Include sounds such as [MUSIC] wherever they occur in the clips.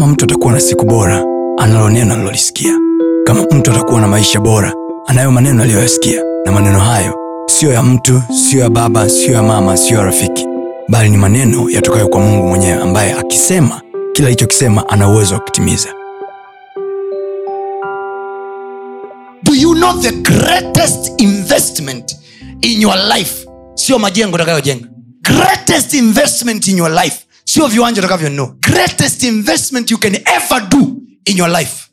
kama mtu atakuwa na siku bora analo neno alilolisikia kama mtu atakuwa na maisha bora anayo maneno aliyoyasikia. Na maneno hayo siyo ya mtu siyo ya baba siyo ya mama siyo ya rafiki. Bali ni maneno yatokayo kwa mungu mwenyewe ambaye akisema kila alichokisema ana uwezo wa kutimiza. Do you know the greatest investment in your life? Siyo majengo utakayojenga. Greatest investment in your life sio viwanja utakavyonunua. Greatest investment you can ever do in your life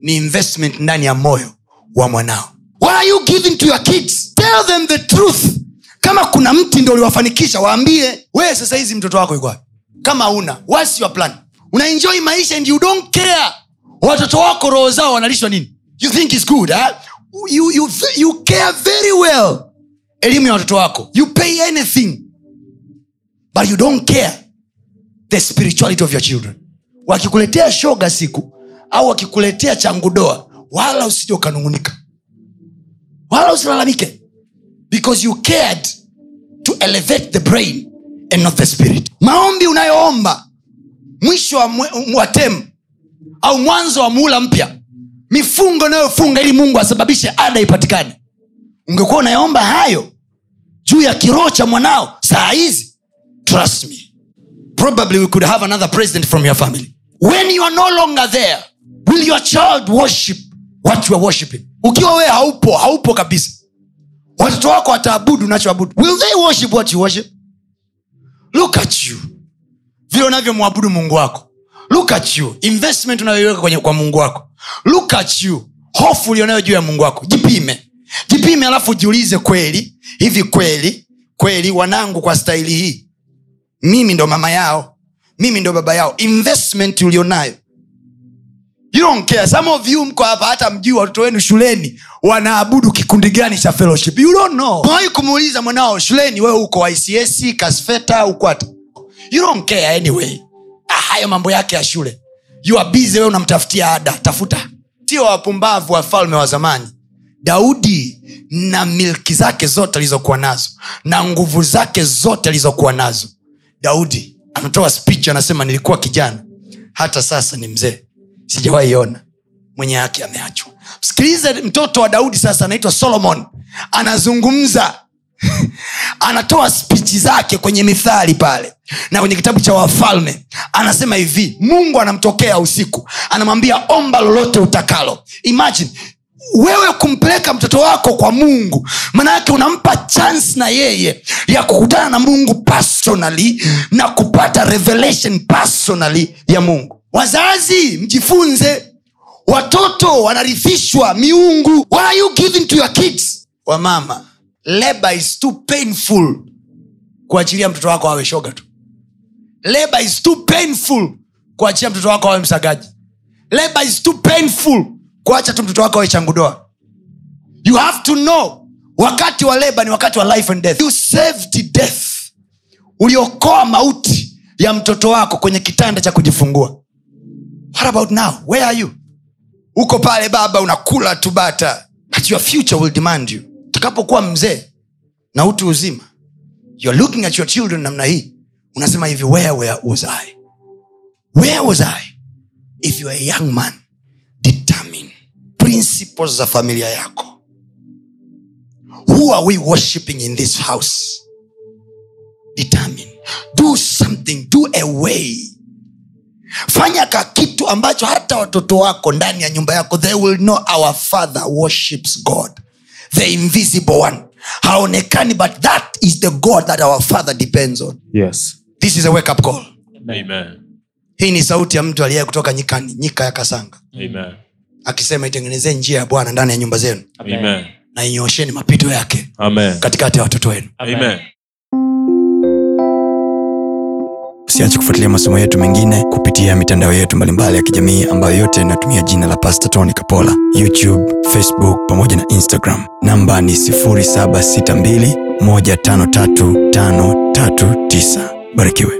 ni investment ndani ya moyo wa mwanao. What are you giving to your kids? Tell them the truth. Kama kuna mti ndo uliwafanikisha waambie wewe sasa hizi mtoto wako wapi? Kama una what's your plan? Unaenjoy maisha and you don't care. Watoto wako roho zao wanalishwa nini? You think is good huh? you, you, you care very well. Elimu ya watoto wako. You pay anything. But you don't care the spirituality of your children. Wakikuletea shoga siku au wakikuletea changudoa wala usije ukanungunika. Wala usilalamike. Because you cared to elevate the brain and not the spirit. Maombi unayoomba mwisho wa, watem au mwanzo wa muula mpya mifungo inayofunga ili mungu asababishe ada ipatikane. Ungekuwa unayaomba hayo juu ya kiroho cha mwanao saa hizi trust me probably we could have another president from your family. When you are no longer there will your child worship what you are worshiping? Ukiwa wewe haupo haupo kabisa. Watoto wako wataabudu unachoabudu. Will they worship what you worship? Look at you. Vile unavyomwabudu mungu wako. Look at you. Investment unayoiweka kwa mungu wako. Look at you. Hofu ulionayo juu ya mungu wako. Jipime. Jipime alafu jiulize kweli hivi kweli kweli wanangu kwa staili hii mimi ndo mama yao. Mimi ndo baba yao. Investment ulionayo. You don't care. Some of you mko hapa hata mjui watoto wenu shuleni wanaabudu kikundi gani cha fellowship? You don't know. Umewahi kumuuliza mwanao shuleni wewe uko ics kasfeta ukwata you don't care anyway. Ah, hayo mambo yake ya shule. You are busy wewe unamtafutia ada. Tafuta. Sio wapumbavu wafalme wa zamani. Daudi na milki zake zote alizokuwa nazo na nguvu zake zote alizokuwa nazo daudi anatoa spich anasema nilikuwa kijana hata sasa ni mzee. Sijawaiona mwenye haki ameachwa. Msikilize mtoto wa daudi sasa anaitwa solomon. Anazungumza. [LAUGHS] Anatoa spichi zake kwenye mithali pale na kwenye kitabu cha wafalme. Anasema hivi mungu anamtokea usiku anamwambia omba lolote utakalo. Imagine wewe kumpeleka mtoto wako kwa mungu maanayake unampa chance na yeye ya kukutana na mungu personally na kupata revelation personally ya mungu. Wazazi mjifunze. Watoto wanarithishwa miungu. What are you giving to your kids? Wamama labor is too painful kuachilia mtoto wako awe shoga tu. Labor is too painful kuachilia mtoto wako awe msagaji. Labor is too painful kuacha tu mtoto wako awe changudoa you have to know wakati wa leba ni wakati wa life and death. You saved death. Uliokoa mauti ya mtoto wako kwenye kitanda cha kujifungua. What about now? Where are you? Uko pale baba unakula tu bata. But your future will demand you. Utakapokuwa mzee na utu uzima youare looking at your children namna hii. Unasema hivi where, where was i? Where was i? If you're a young man principles za familia yako. Who are we worshiping in this house? Determine. Do something. Do a way. Fanya ka kitu ambacho hata watoto wako ndani ya nyumba yako they will know our father worships god. The invisible one. Haonekani but that is the god that our father depends on. Yes. this is a wake up call. Amen. hii ni sauti ya mtu aliye kutoka nyikani nyika ya kasanga. Amen. Akisema itengenezee njia ya bwana ndani ya nyumba zenu Amen. na inyosheni mapito yake Amen. katikati ya watoto wenu. Amen. usiache kufuatilia masomo yetu mengine kupitia mitandao yetu mbalimbali ya kijamii ambayo yote inatumia jina la pasta tony kapola. Youtube facebook pamoja na instagram. Namba ni 762153539 barikiwe